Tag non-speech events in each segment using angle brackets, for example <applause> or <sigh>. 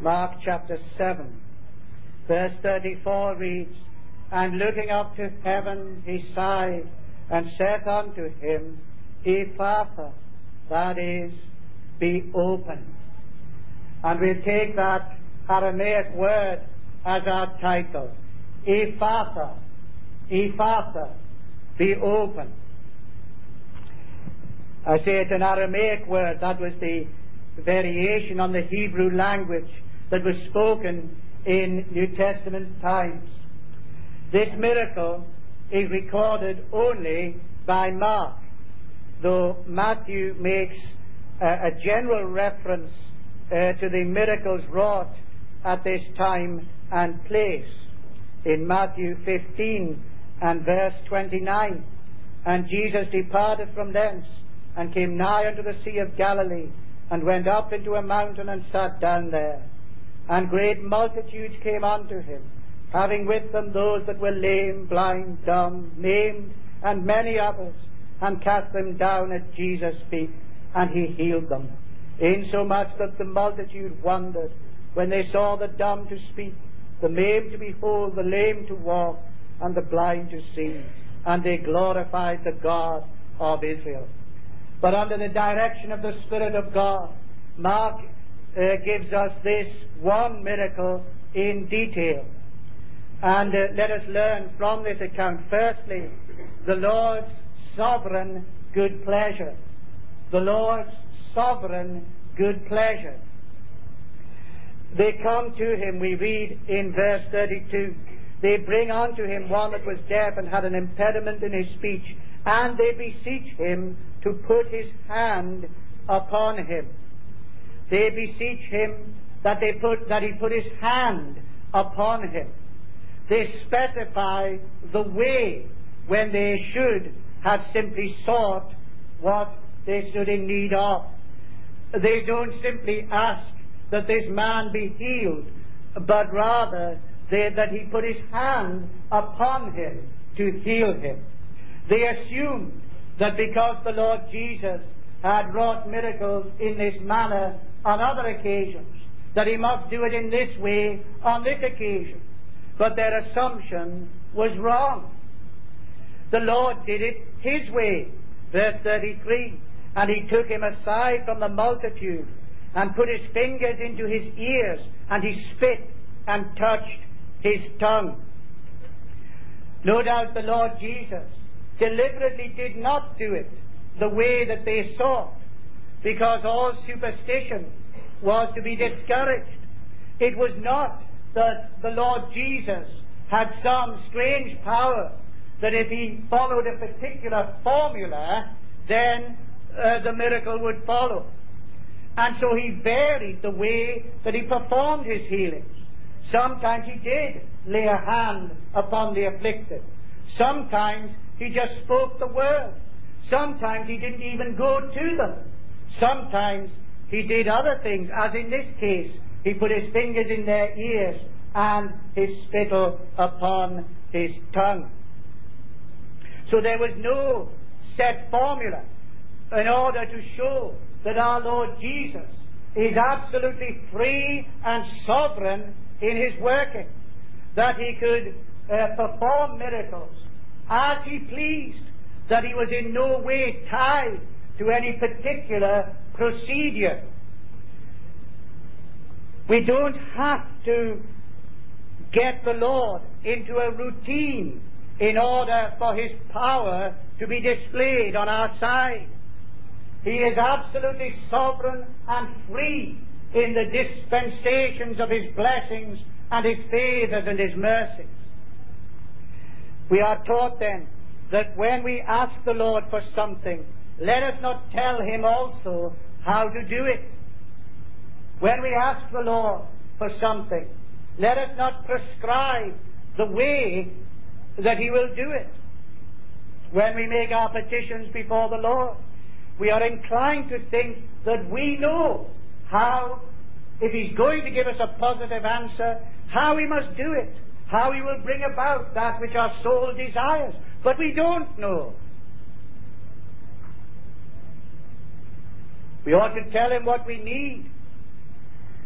Mark chapter 7, verse 34 reads, And looking up to heaven, he sighed and said unto him, Ephphatha, that is, be open. And we'll take that Aramaic word as our title. Ephphatha, Ephphatha, be open. I say it's an Aramaic word. That was the variation on the Hebrew language that was spoken in New Testament times. This miracle is recorded only by Mark, though Matthew makes a, general reference uh, to the miracles wrought at this time and place. In Matthew 15 and verse 29, and Jesus departed from thence and came nigh unto the Sea of Galilee and went up into a mountain and sat down there. And great multitudes came unto him, having with them those that were lame, blind, dumb, maimed, and many others, and cast them down at Jesus' feet, and he healed them. Insomuch that the multitude wondered when they saw the dumb to speak, the maimed to behold, the lame to walk, and the blind to see. And they glorified the God of Israel. But under the direction of the Spirit of God, Mark uh, gives us this one miracle in detail. And uh, let us learn from this account, firstly, the Lord's sovereign good pleasure. The Lord's sovereign good pleasure. They come to him, we read in verse 32. They bring unto him one that was deaf and had an impediment in his speech, and they beseech him to put his hand upon him. They beseech him that they put that he put his hand upon him. They specify the way when they should have simply sought what they stood in need of. They don't simply ask that this man be healed, but rather they, that he put his hand upon him to heal him. They assumed that because the Lord Jesus had wrought miracles in this manner on other occasions, that he must do it in this way on this occasion. But their assumption was wrong. The Lord did it his way. Verse 33 And he took him aside from the multitude and put his fingers into his ears, and he spit and touched his tongue. No doubt the Lord Jesus deliberately did not do it the way that they sought, because all superstition was to be discouraged. It was not that the Lord Jesus had some strange power that if he followed a particular formula, then uh, the miracle would follow. And so he varied the way that he performed his healings. Sometimes he did lay a hand upon the afflicted. Sometimes he just spoke the word. Sometimes he didn't even go to them. Sometimes he did other things, as in this case, he put his fingers in their ears and his spittle upon his tongue. So there was no set formula in order to show that our Lord Jesus is absolutely free and sovereign in his working, that he could uh, perform miracles as he pleased, that he was in no way tied to any particular procedure. We don't have to get the Lord into a routine in order for his power to be displayed on our side. He is absolutely sovereign and free in the dispensations of his blessings and his favors and his mercies. We are taught then that when we ask the Lord for something, let us not tell him also how to do it. When we ask the Lord for something, let us not prescribe the way that he will do it. When we make our petitions before the Lord, we are inclined to think that we know how, if he's going to give us a positive answer, how we must do it how he will bring about that which our soul desires. But we don't know. We ought to tell him what we need.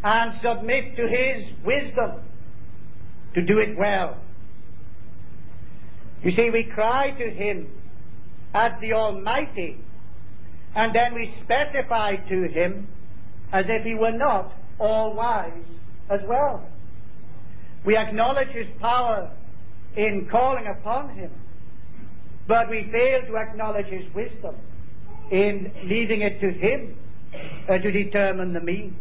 and submit to His wisdom to do it well. You see, we cry to Him as the Almighty, and then we specify to Him as if He were not all wise as well. We acknowledge His power in calling upon Him, but we fail to acknowledge His wisdom in leaving it to Him uh, to determine the means.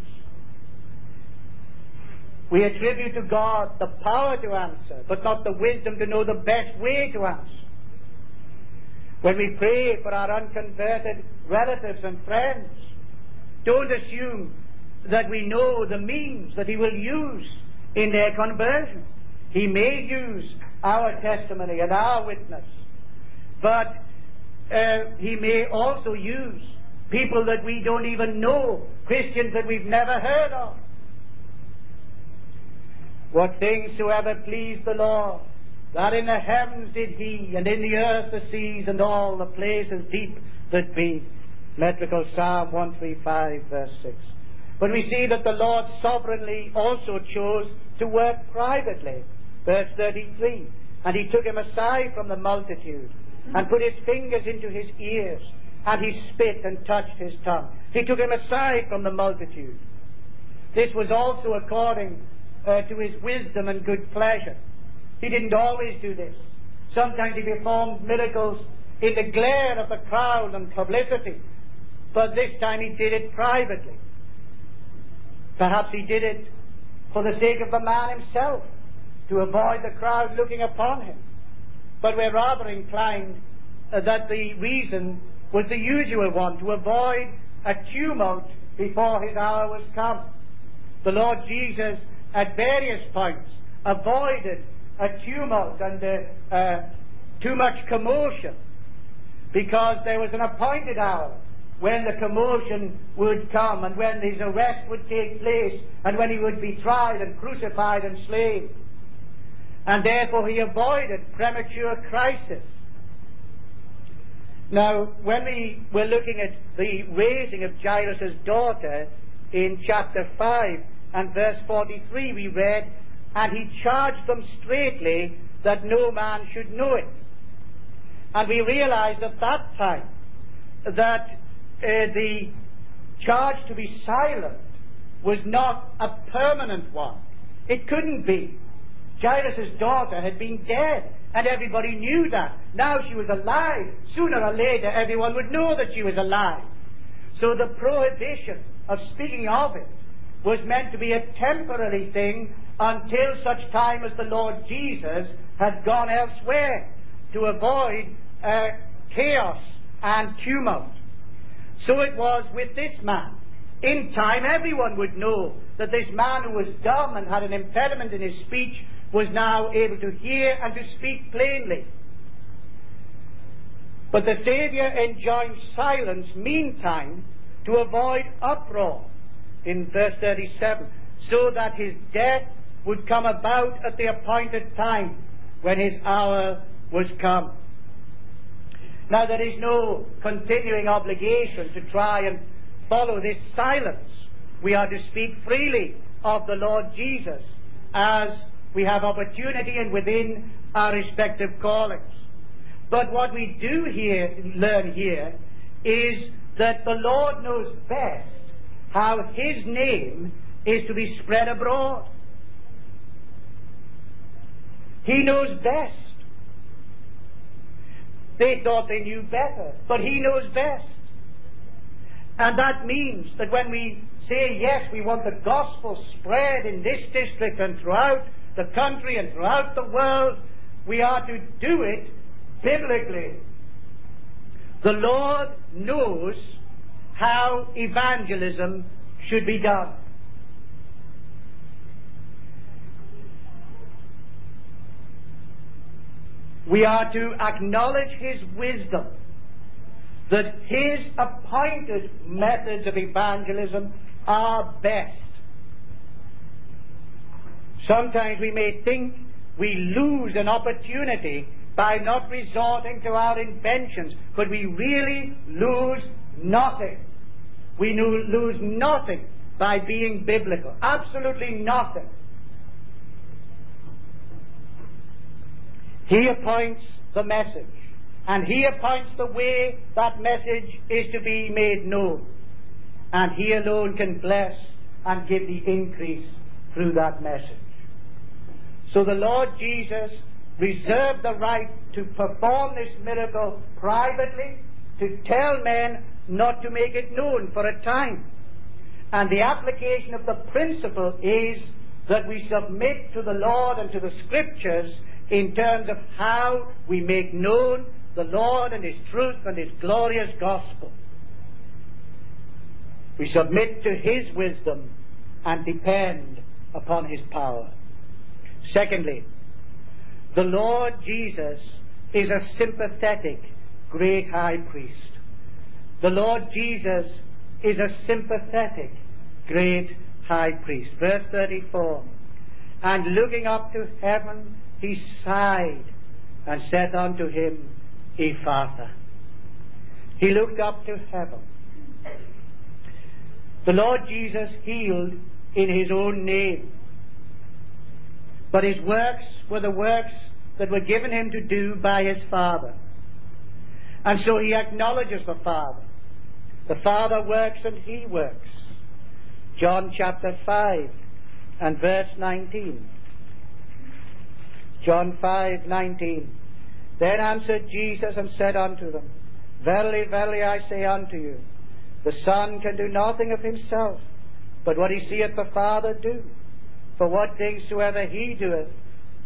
We attribute to God the power to answer, but not the wisdom to know the best way to answer. When we pray for our unconverted relatives and friends, don't assume that we know the means that He will use in their conversion. He may use our testimony and our witness, but uh, He may also use people that we don't even know, Christians that we've never heard of. What things soever pleased the Lord, that in the heavens did he, and in the earth the seas, and all the places deep that be. Metrical Psalm 135, verse 6. But we see that the Lord sovereignly also chose to work privately. Verse 33. And he took him aside from the multitude, and put his fingers into his ears, and he spit and touched his tongue. He took him aside from the multitude. This was also according uh, to his wisdom and good pleasure. He didn't always do this. Sometimes he performed miracles in the glare of the crowd and publicity, but this time he did it privately. Perhaps he did it for the sake of the man himself, to avoid the crowd looking upon him. But we're rather inclined uh, that the reason was the usual one, to avoid a tumult before his hour was come. The Lord Jesus at various points avoided a tumult and uh, uh, too much commotion because there was an appointed hour when the commotion would come and when his arrest would take place and when he would be tried and crucified and slain. And therefore he avoided premature crisis. Now, when we were looking at the raising of Jairus' daughter in chapter 5, and verse 43 we read, And he charged them straitly that no man should know it. And we realized at that time that uh, the charge to be silent was not a permanent one. It couldn't be. Jairus' daughter had been dead, and everybody knew that. Now she was alive. Sooner or later, everyone would know that she was alive. So the prohibition of speaking of it was meant to be a temporary thing until such time as the Lord Jesus had gone elsewhere to avoid uh, chaos and tumult. So it was with this man. In time, everyone would know that this man who was dumb and had an impediment in his speech was now able to hear and to speak plainly. But the Saviour enjoined silence meantime to avoid uproar in verse 37, so that his death would come about at the appointed time when his hour was come. Now, there is no continuing obligation to try and follow this silence. We are to speak freely of the Lord Jesus as we have opportunity and within our respective callings. But what we do here, learn here is that the Lord knows best how his name is to be spread abroad. He knows best. They thought they knew better, but he knows best. And that means that when we say, yes, we want the gospel spread in this district and throughout the country and throughout the world, we are to do it biblically. The Lord knows how evangelism should be done. We are to acknowledge His wisdom, that His appointed methods of evangelism are best. Sometimes we may think we lose an opportunity by not resorting to our inventions, but we really lose nothing we lose nothing by being biblical. Absolutely nothing. He appoints the message, and He appoints the way that message is to be made known. And He alone can bless and give the increase through that message. So the Lord Jesus reserved the right to perform this miracle privately, to tell men not to make it known for a time. And the application of the principle is that we submit to the Lord and to the Scriptures in terms of how we make known the Lord and His truth and His glorious gospel. We submit to His wisdom and depend upon His power. Secondly, the Lord Jesus is a sympathetic great high priest. The Lord Jesus is a sympathetic great high priest. Verse 34 And looking up to heaven, he sighed and said unto him, Ephphatha. He looked up to heaven. The Lord Jesus healed in his own name. But his works were the works that were given him to do by his Father. And so he acknowledges the Father. The Father works and he works. John chapter 5 and verse 19. John 5 19. Then answered Jesus and said unto them, Verily, verily, I say unto you, the Son can do nothing of himself, but what he seeth the Father do. For what things soever he doeth,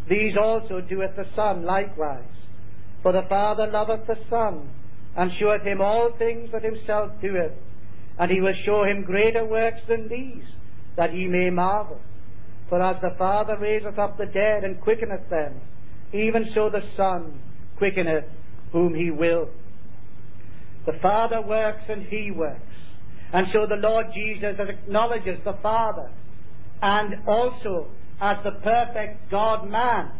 these also doeth the Son likewise. For the Father loveth the Son, and sheweth him all things that himself doeth, and he will show him greater works than these, that he may marvel. For as the Father raiseth up the dead and quickeneth them, even so the Son quickeneth whom he will. The Father works and he works. And so the Lord Jesus acknowledges the Father and also as the perfect God man.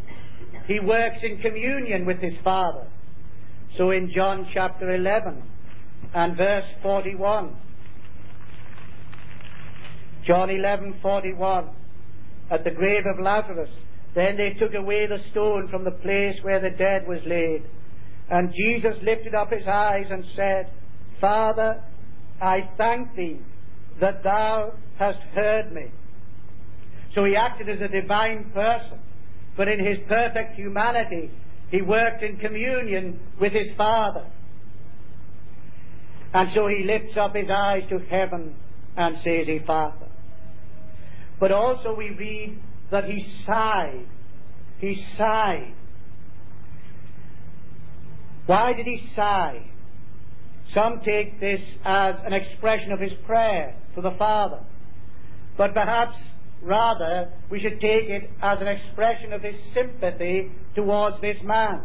He works in communion with his Father. So in John chapter 11 and verse 41, John 11:41 at the grave of Lazarus then they took away the stone from the place where the dead was laid and Jesus lifted up his eyes and said Father I thank thee that thou hast heard me so he acted as a divine person, but in his perfect humanity, he worked in communion with his Father. And so he lifts up his eyes to heaven and says, Ephphatha. But also we read that he sighed. He sighed. Why did he sigh? Some take this as an expression of his prayer to the Father. But perhaps Rather, we should take it as an expression of his sympathy towards this man.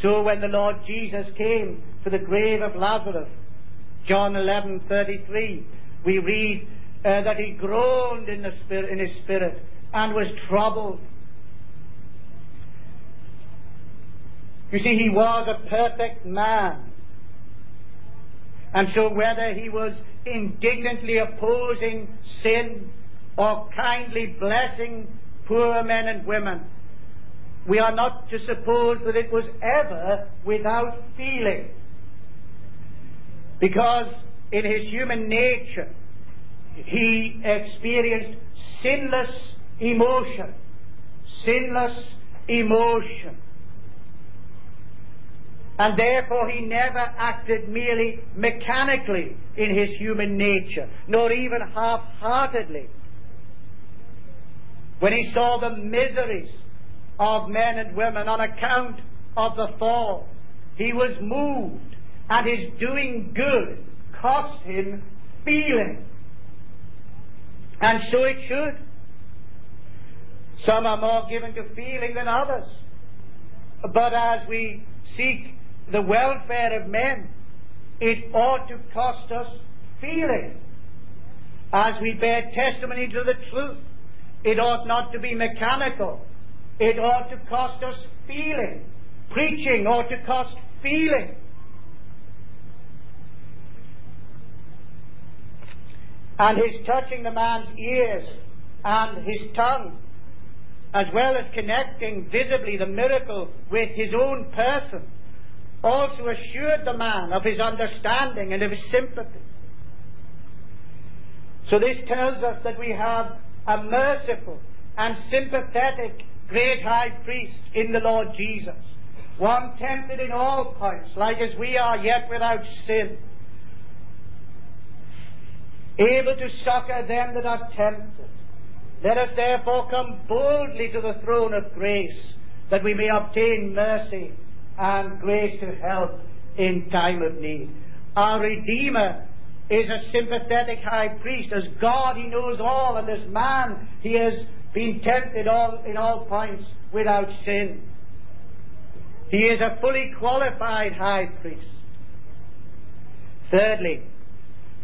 So when the Lord Jesus came to the grave of Lazarus, John 11:33, we read uh, that he groaned in, the spirit, in his spirit and was troubled. You see, he was a perfect man. And so whether he was indignantly opposing sin or kindly blessing poor men and women, we are not to suppose that it was ever without feeling. Because in his human nature, he experienced sinless emotion. Sinless emotion. And therefore he never acted merely mechanically in his human nature, nor even half-heartedly when he saw the miseries of men and women on account of the fall, he was moved, and his doing good cost him feeling. And so it should. Some are more given to feeling than others. But as we seek the welfare of men, it ought to cost us feeling. As we bear testimony to the truth, it ought not to be mechanical. It ought to cost us feeling. Preaching ought to cost feeling. and his touching the man's ears and his tongue, as well as connecting visibly the miracle with his own person, also assured the man of his understanding and of his sympathy. So this tells us that we have a merciful and sympathetic great high priest in the Lord Jesus, one tempted in all points, like as we are, yet without sin, able to succor them that are tempted. Let us therefore come boldly to the throne of grace, that we may obtain mercy and grace to help in time of need. Our Redeemer is a sympathetic high priest. As God, he knows all, and as man, he has been tempted all, in all points without sin. He is a fully qualified high priest. Thirdly,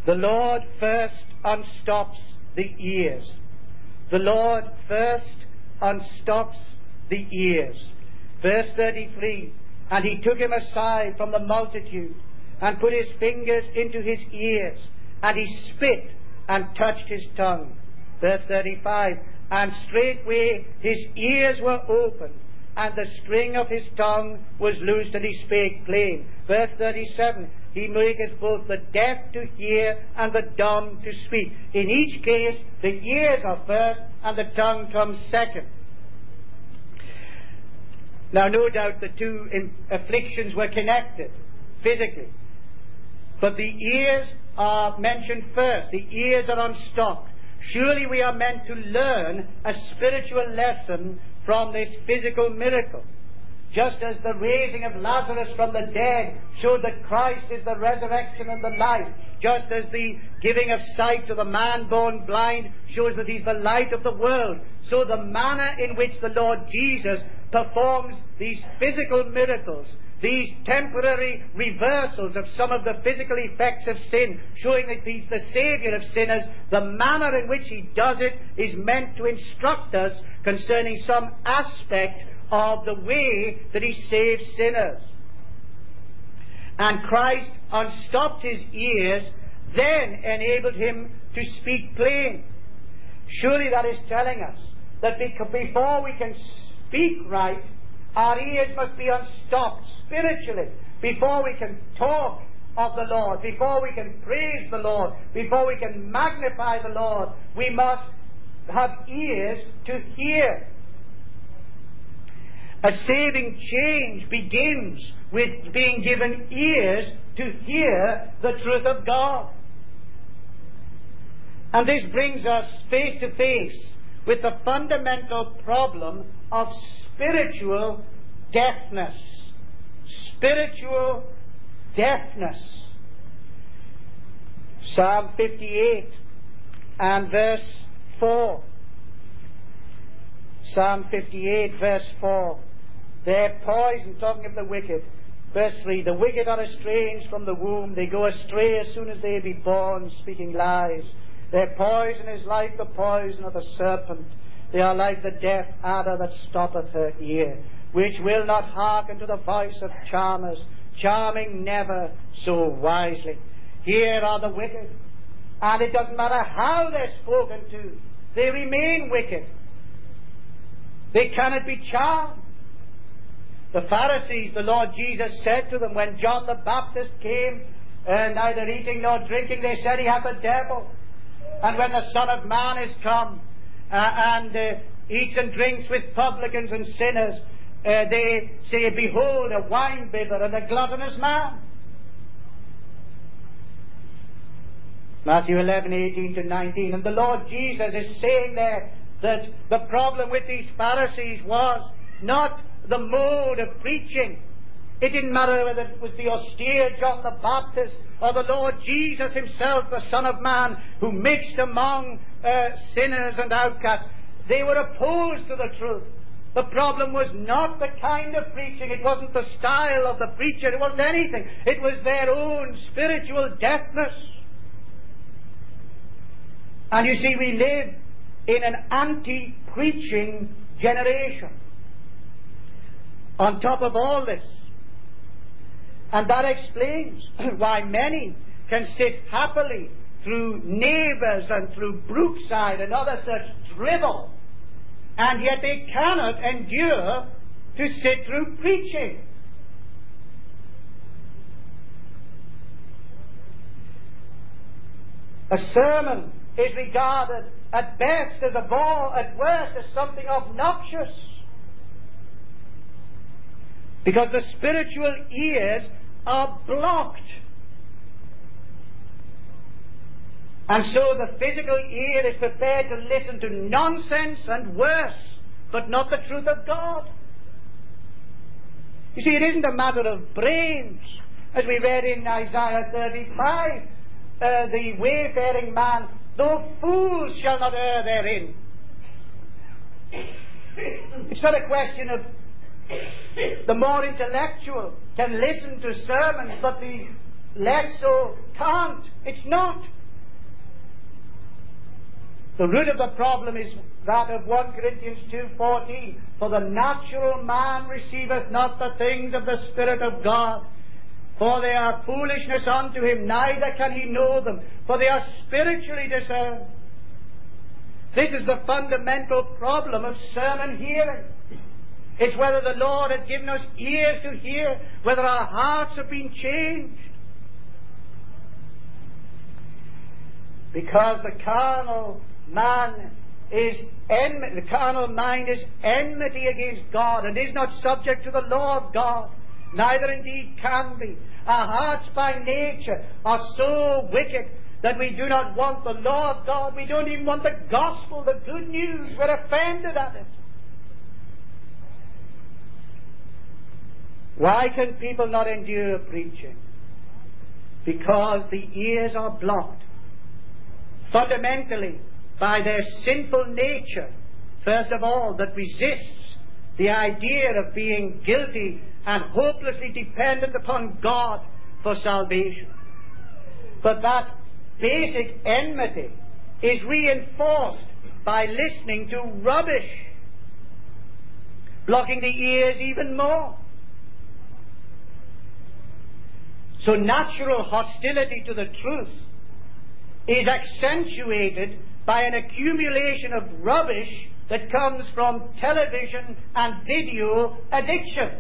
the Lord first unstops the ears. The Lord first unstops the ears. Verse 33 And he took him aside from the multitude and put his fingers into his ears, and he spit and touched his tongue. Verse 35 And straightway his ears were opened, and the string of his tongue was loosed, and he spake plain. Verse 37 He maketh both the deaf to hear and the dumb to speak. In each case, the ears are first, and the tongue comes second. Now, no doubt the two afflictions were connected physically. But the ears are mentioned first. The ears are unstopped. Surely we are meant to learn a spiritual lesson from this physical miracle. Just as the raising of Lazarus from the dead showed that Christ is the resurrection and the life, just as the giving of sight to the man born blind shows that he's the light of the world, so the manner in which the Lord Jesus performs these physical miracles these temporary reversals of some of the physical effects of sin, showing that he's the Savior of sinners, the manner in which he does it is meant to instruct us concerning some aspect of the way that he saves sinners. And Christ unstopped his ears, then enabled him to speak plain. Surely that is telling us that before we can speak right, our ears must be unstopped spiritually before we can talk of the Lord, before we can praise the Lord, before we can magnify the Lord. We must have ears to hear. A saving change begins with being given ears to hear the truth of God. And this brings us face to face with the fundamental problem of spiritual deafness. Spiritual deafness. Psalm 58 and verse 4. Psalm 58, verse 4. They're poison, talking of the wicked. Verse 3 The wicked are estranged from the womb. They go astray as soon as they be born, speaking lies. Their poison is like the poison of the serpent. They are like the deaf adder that stoppeth her ear, which will not hearken to the voice of charmers, charming never so wisely. Here are the wicked, and it doesn't matter how they're spoken to, they remain wicked. They cannot be charmed. The Pharisees, the Lord Jesus said to them when John the Baptist came, uh, neither eating nor drinking, they said he hath a devil. And when the Son of Man is come, and uh, eats and drinks with publicans and sinners, uh, they say, Behold, a winebibber and a gluttonous man. Matthew 11, 18 to 19. And the Lord Jesus is saying there that the problem with these Pharisees was not the mode of preaching. It didn't matter whether it was the austere John the Baptist or the Lord Jesus himself, the Son of Man, who mixed among uh, sinners and outcasts. They were opposed to the truth. The problem was not the kind of preaching, it wasn't the style of the preacher, it wasn't anything. It was their own spiritual deafness. And you see, we live in an anti preaching generation. On top of all this, and that explains <clears throat> why many can sit happily through neighbours and through Brookside and other such drivel, and yet they cannot endure to sit through preaching. A sermon is regarded at best as a bore, at worst as something obnoxious. Because the spiritual ears are blocked. And so the physical ear is prepared to listen to nonsense and worse, but not the truth of God. You see, it isn't a matter of brains, as we read in Isaiah 35 uh, the wayfaring man, though fools shall not err therein. It's not a question of the more intellectual can listen to sermons, but the less so can't. It's not. The root of the problem is that of 1 Corinthians 2.14. For the natural man receiveth not the things of the Spirit of God, for they are foolishness unto him, neither can he know them, for they are spiritually discerned. This is the fundamental problem of sermon hearing. It's whether the Lord has given us ears to hear, whether our hearts have been changed. Because the carnal man is enmity, the carnal mind is enmity against God and is not subject to the law of God neither indeed can be. Our hearts by nature are so wicked that we do not want the law of God. We don't even want the gospel, the good news. We're offended at it. Why can people not endure preaching? Because the ears are blocked. Fundamentally, by their sinful nature, first of all, that resists the idea of being guilty and hopelessly dependent upon God for salvation. But that basic enmity is reinforced by listening to rubbish, blocking the ears even more. So natural hostility to the truth is accentuated by an accumulation of rubbish that comes from television and video addiction.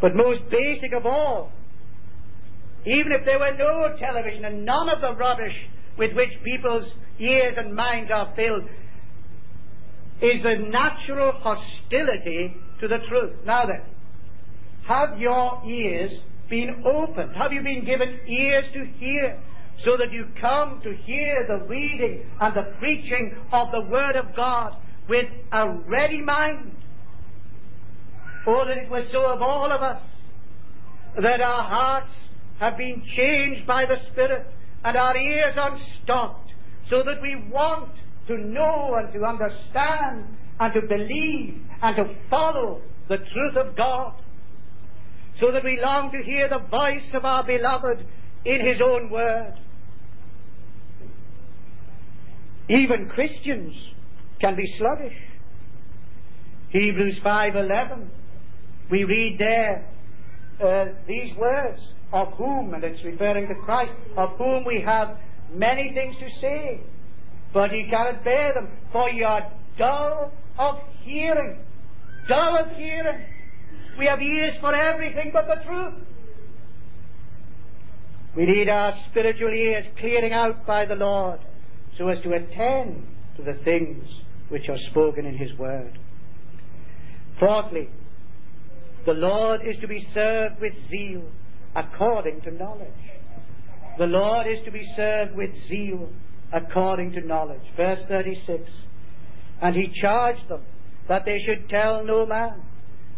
But most basic of all, even if there were no television and none of the rubbish with which people's ears and minds are filled, is the natural hostility to the truth. Now then, have your ears been opened? Have you been given ears to hear? So that you come to hear the reading and the preaching of the Word of God with a ready mind. Oh, that it was so of all of us, that our hearts have been changed by the Spirit and our ears unstopped, so that we want to know and to understand and to believe and to follow the truth of God, so that we long to hear the voice of our beloved in His own word. Even Christians can be sluggish. Hebrews 5:11 we read there uh, these words, of whom, and it's referring to Christ, of whom we have many things to say, but ye cannot bear them, for ye are dull of hearing. Dull of hearing. We have ears for everything but the truth. We need our spiritual ears clearing out by the Lord so as to attend to the things which are spoken in His Word. Fourthly, the Lord is to be served with zeal according to knowledge. The Lord is to be served with zeal according to knowledge. Verse 36. And he charged them that they should tell no man.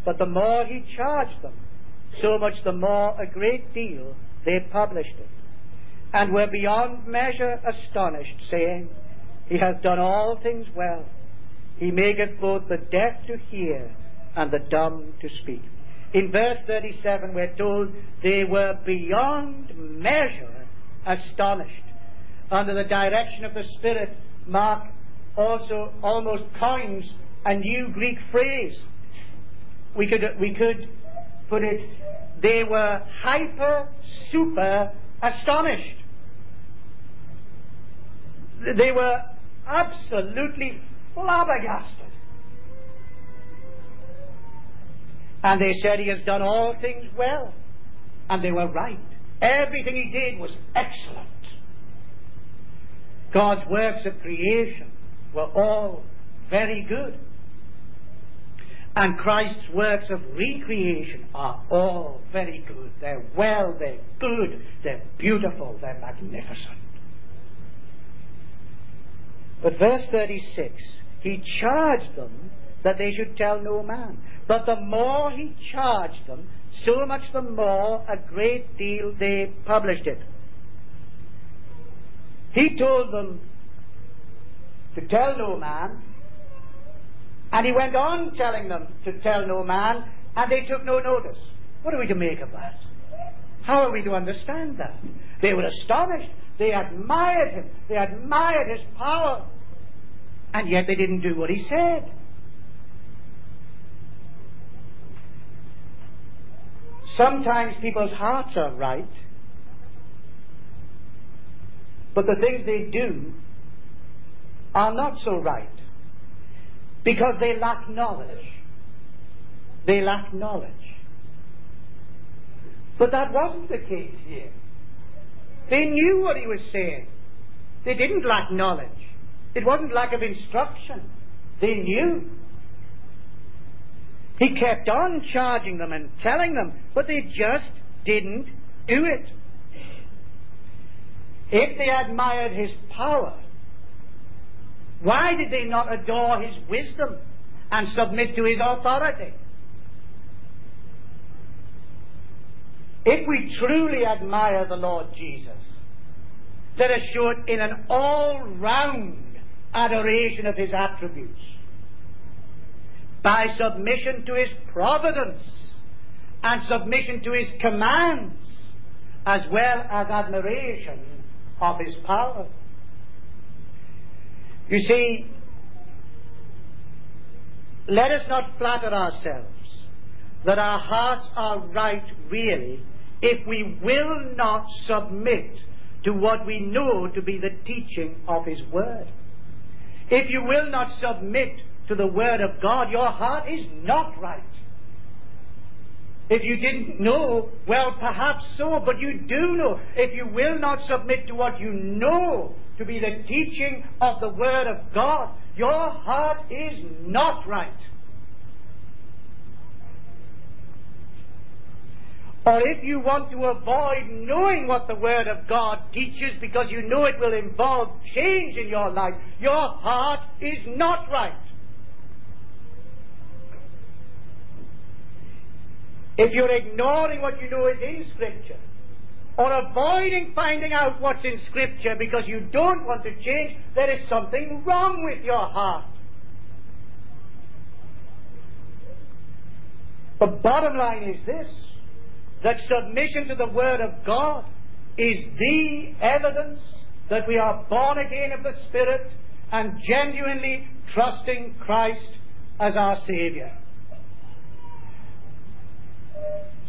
But the more he charged them, so much the more a great deal they published it, and were beyond measure astonished, saying, He hath done all things well. He maketh both the deaf to hear and the dumb to speak. In verse 37, we're told they were beyond measure astonished. Under the direction of the Spirit, Mark also almost coins a new Greek phrase. We could, we could put it they were hyper, super astonished. They were absolutely flabbergasted. And they said, He has done all things well. And they were right. Everything He did was excellent. God's works of creation were all very good. And Christ's works of recreation are all very good. They're well, they're good, they're beautiful, they're magnificent. But verse 36, he charged them that they should tell no man. But the more he charged them, so much the more a great deal they published it. He told them to tell no man, and he went on telling them to tell no man, and they took no notice. What are we to make of that? How are we to understand that? They were astonished. They admired him. They admired his power. And yet they didn't do what he said. Sometimes people's hearts are right, but the things they do are not so right because they lack knowledge. They lack knowledge. But that wasn't the case here. They knew what he was saying. They didn't lack knowledge. It wasn't lack of instruction. They knew. He kept on charging them and telling them, but they just didn't do it. If they admired his power, why did they not adore his wisdom and submit to his authority? If we truly admire the Lord Jesus, let us show it in an all round adoration of his attributes by submission to his providence and submission to his commands as well as admiration of his power. You see, let us not flatter ourselves that our hearts are right really if we will not submit to what we know to be the teaching of His Word. If you will not submit to the Word of God, your heart is not right. If you didn't know, well, perhaps so, but you do know. If you will not submit to what you know to be the teaching of the Word of God, your heart is not right. Or if you want to avoid knowing what the Word of God teaches because you know it will involve change in your life, your heart is not right. If you're ignoring what you know is in Scripture, or avoiding finding out what's in Scripture because you don't want to change, there is something wrong with your heart. The bottom line is this that submission to the Word of God is the evidence that we are born again of the Spirit and genuinely trusting Christ as our Savior.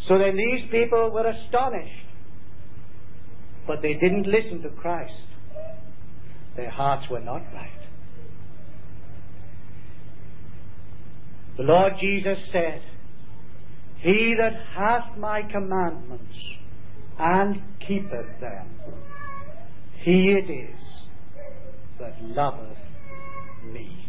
So then these people were astonished but they didn't listen to Christ. Their hearts were not right. The Lord Jesus said, He that hath my commandments and keepeth them, he it is that loveth me.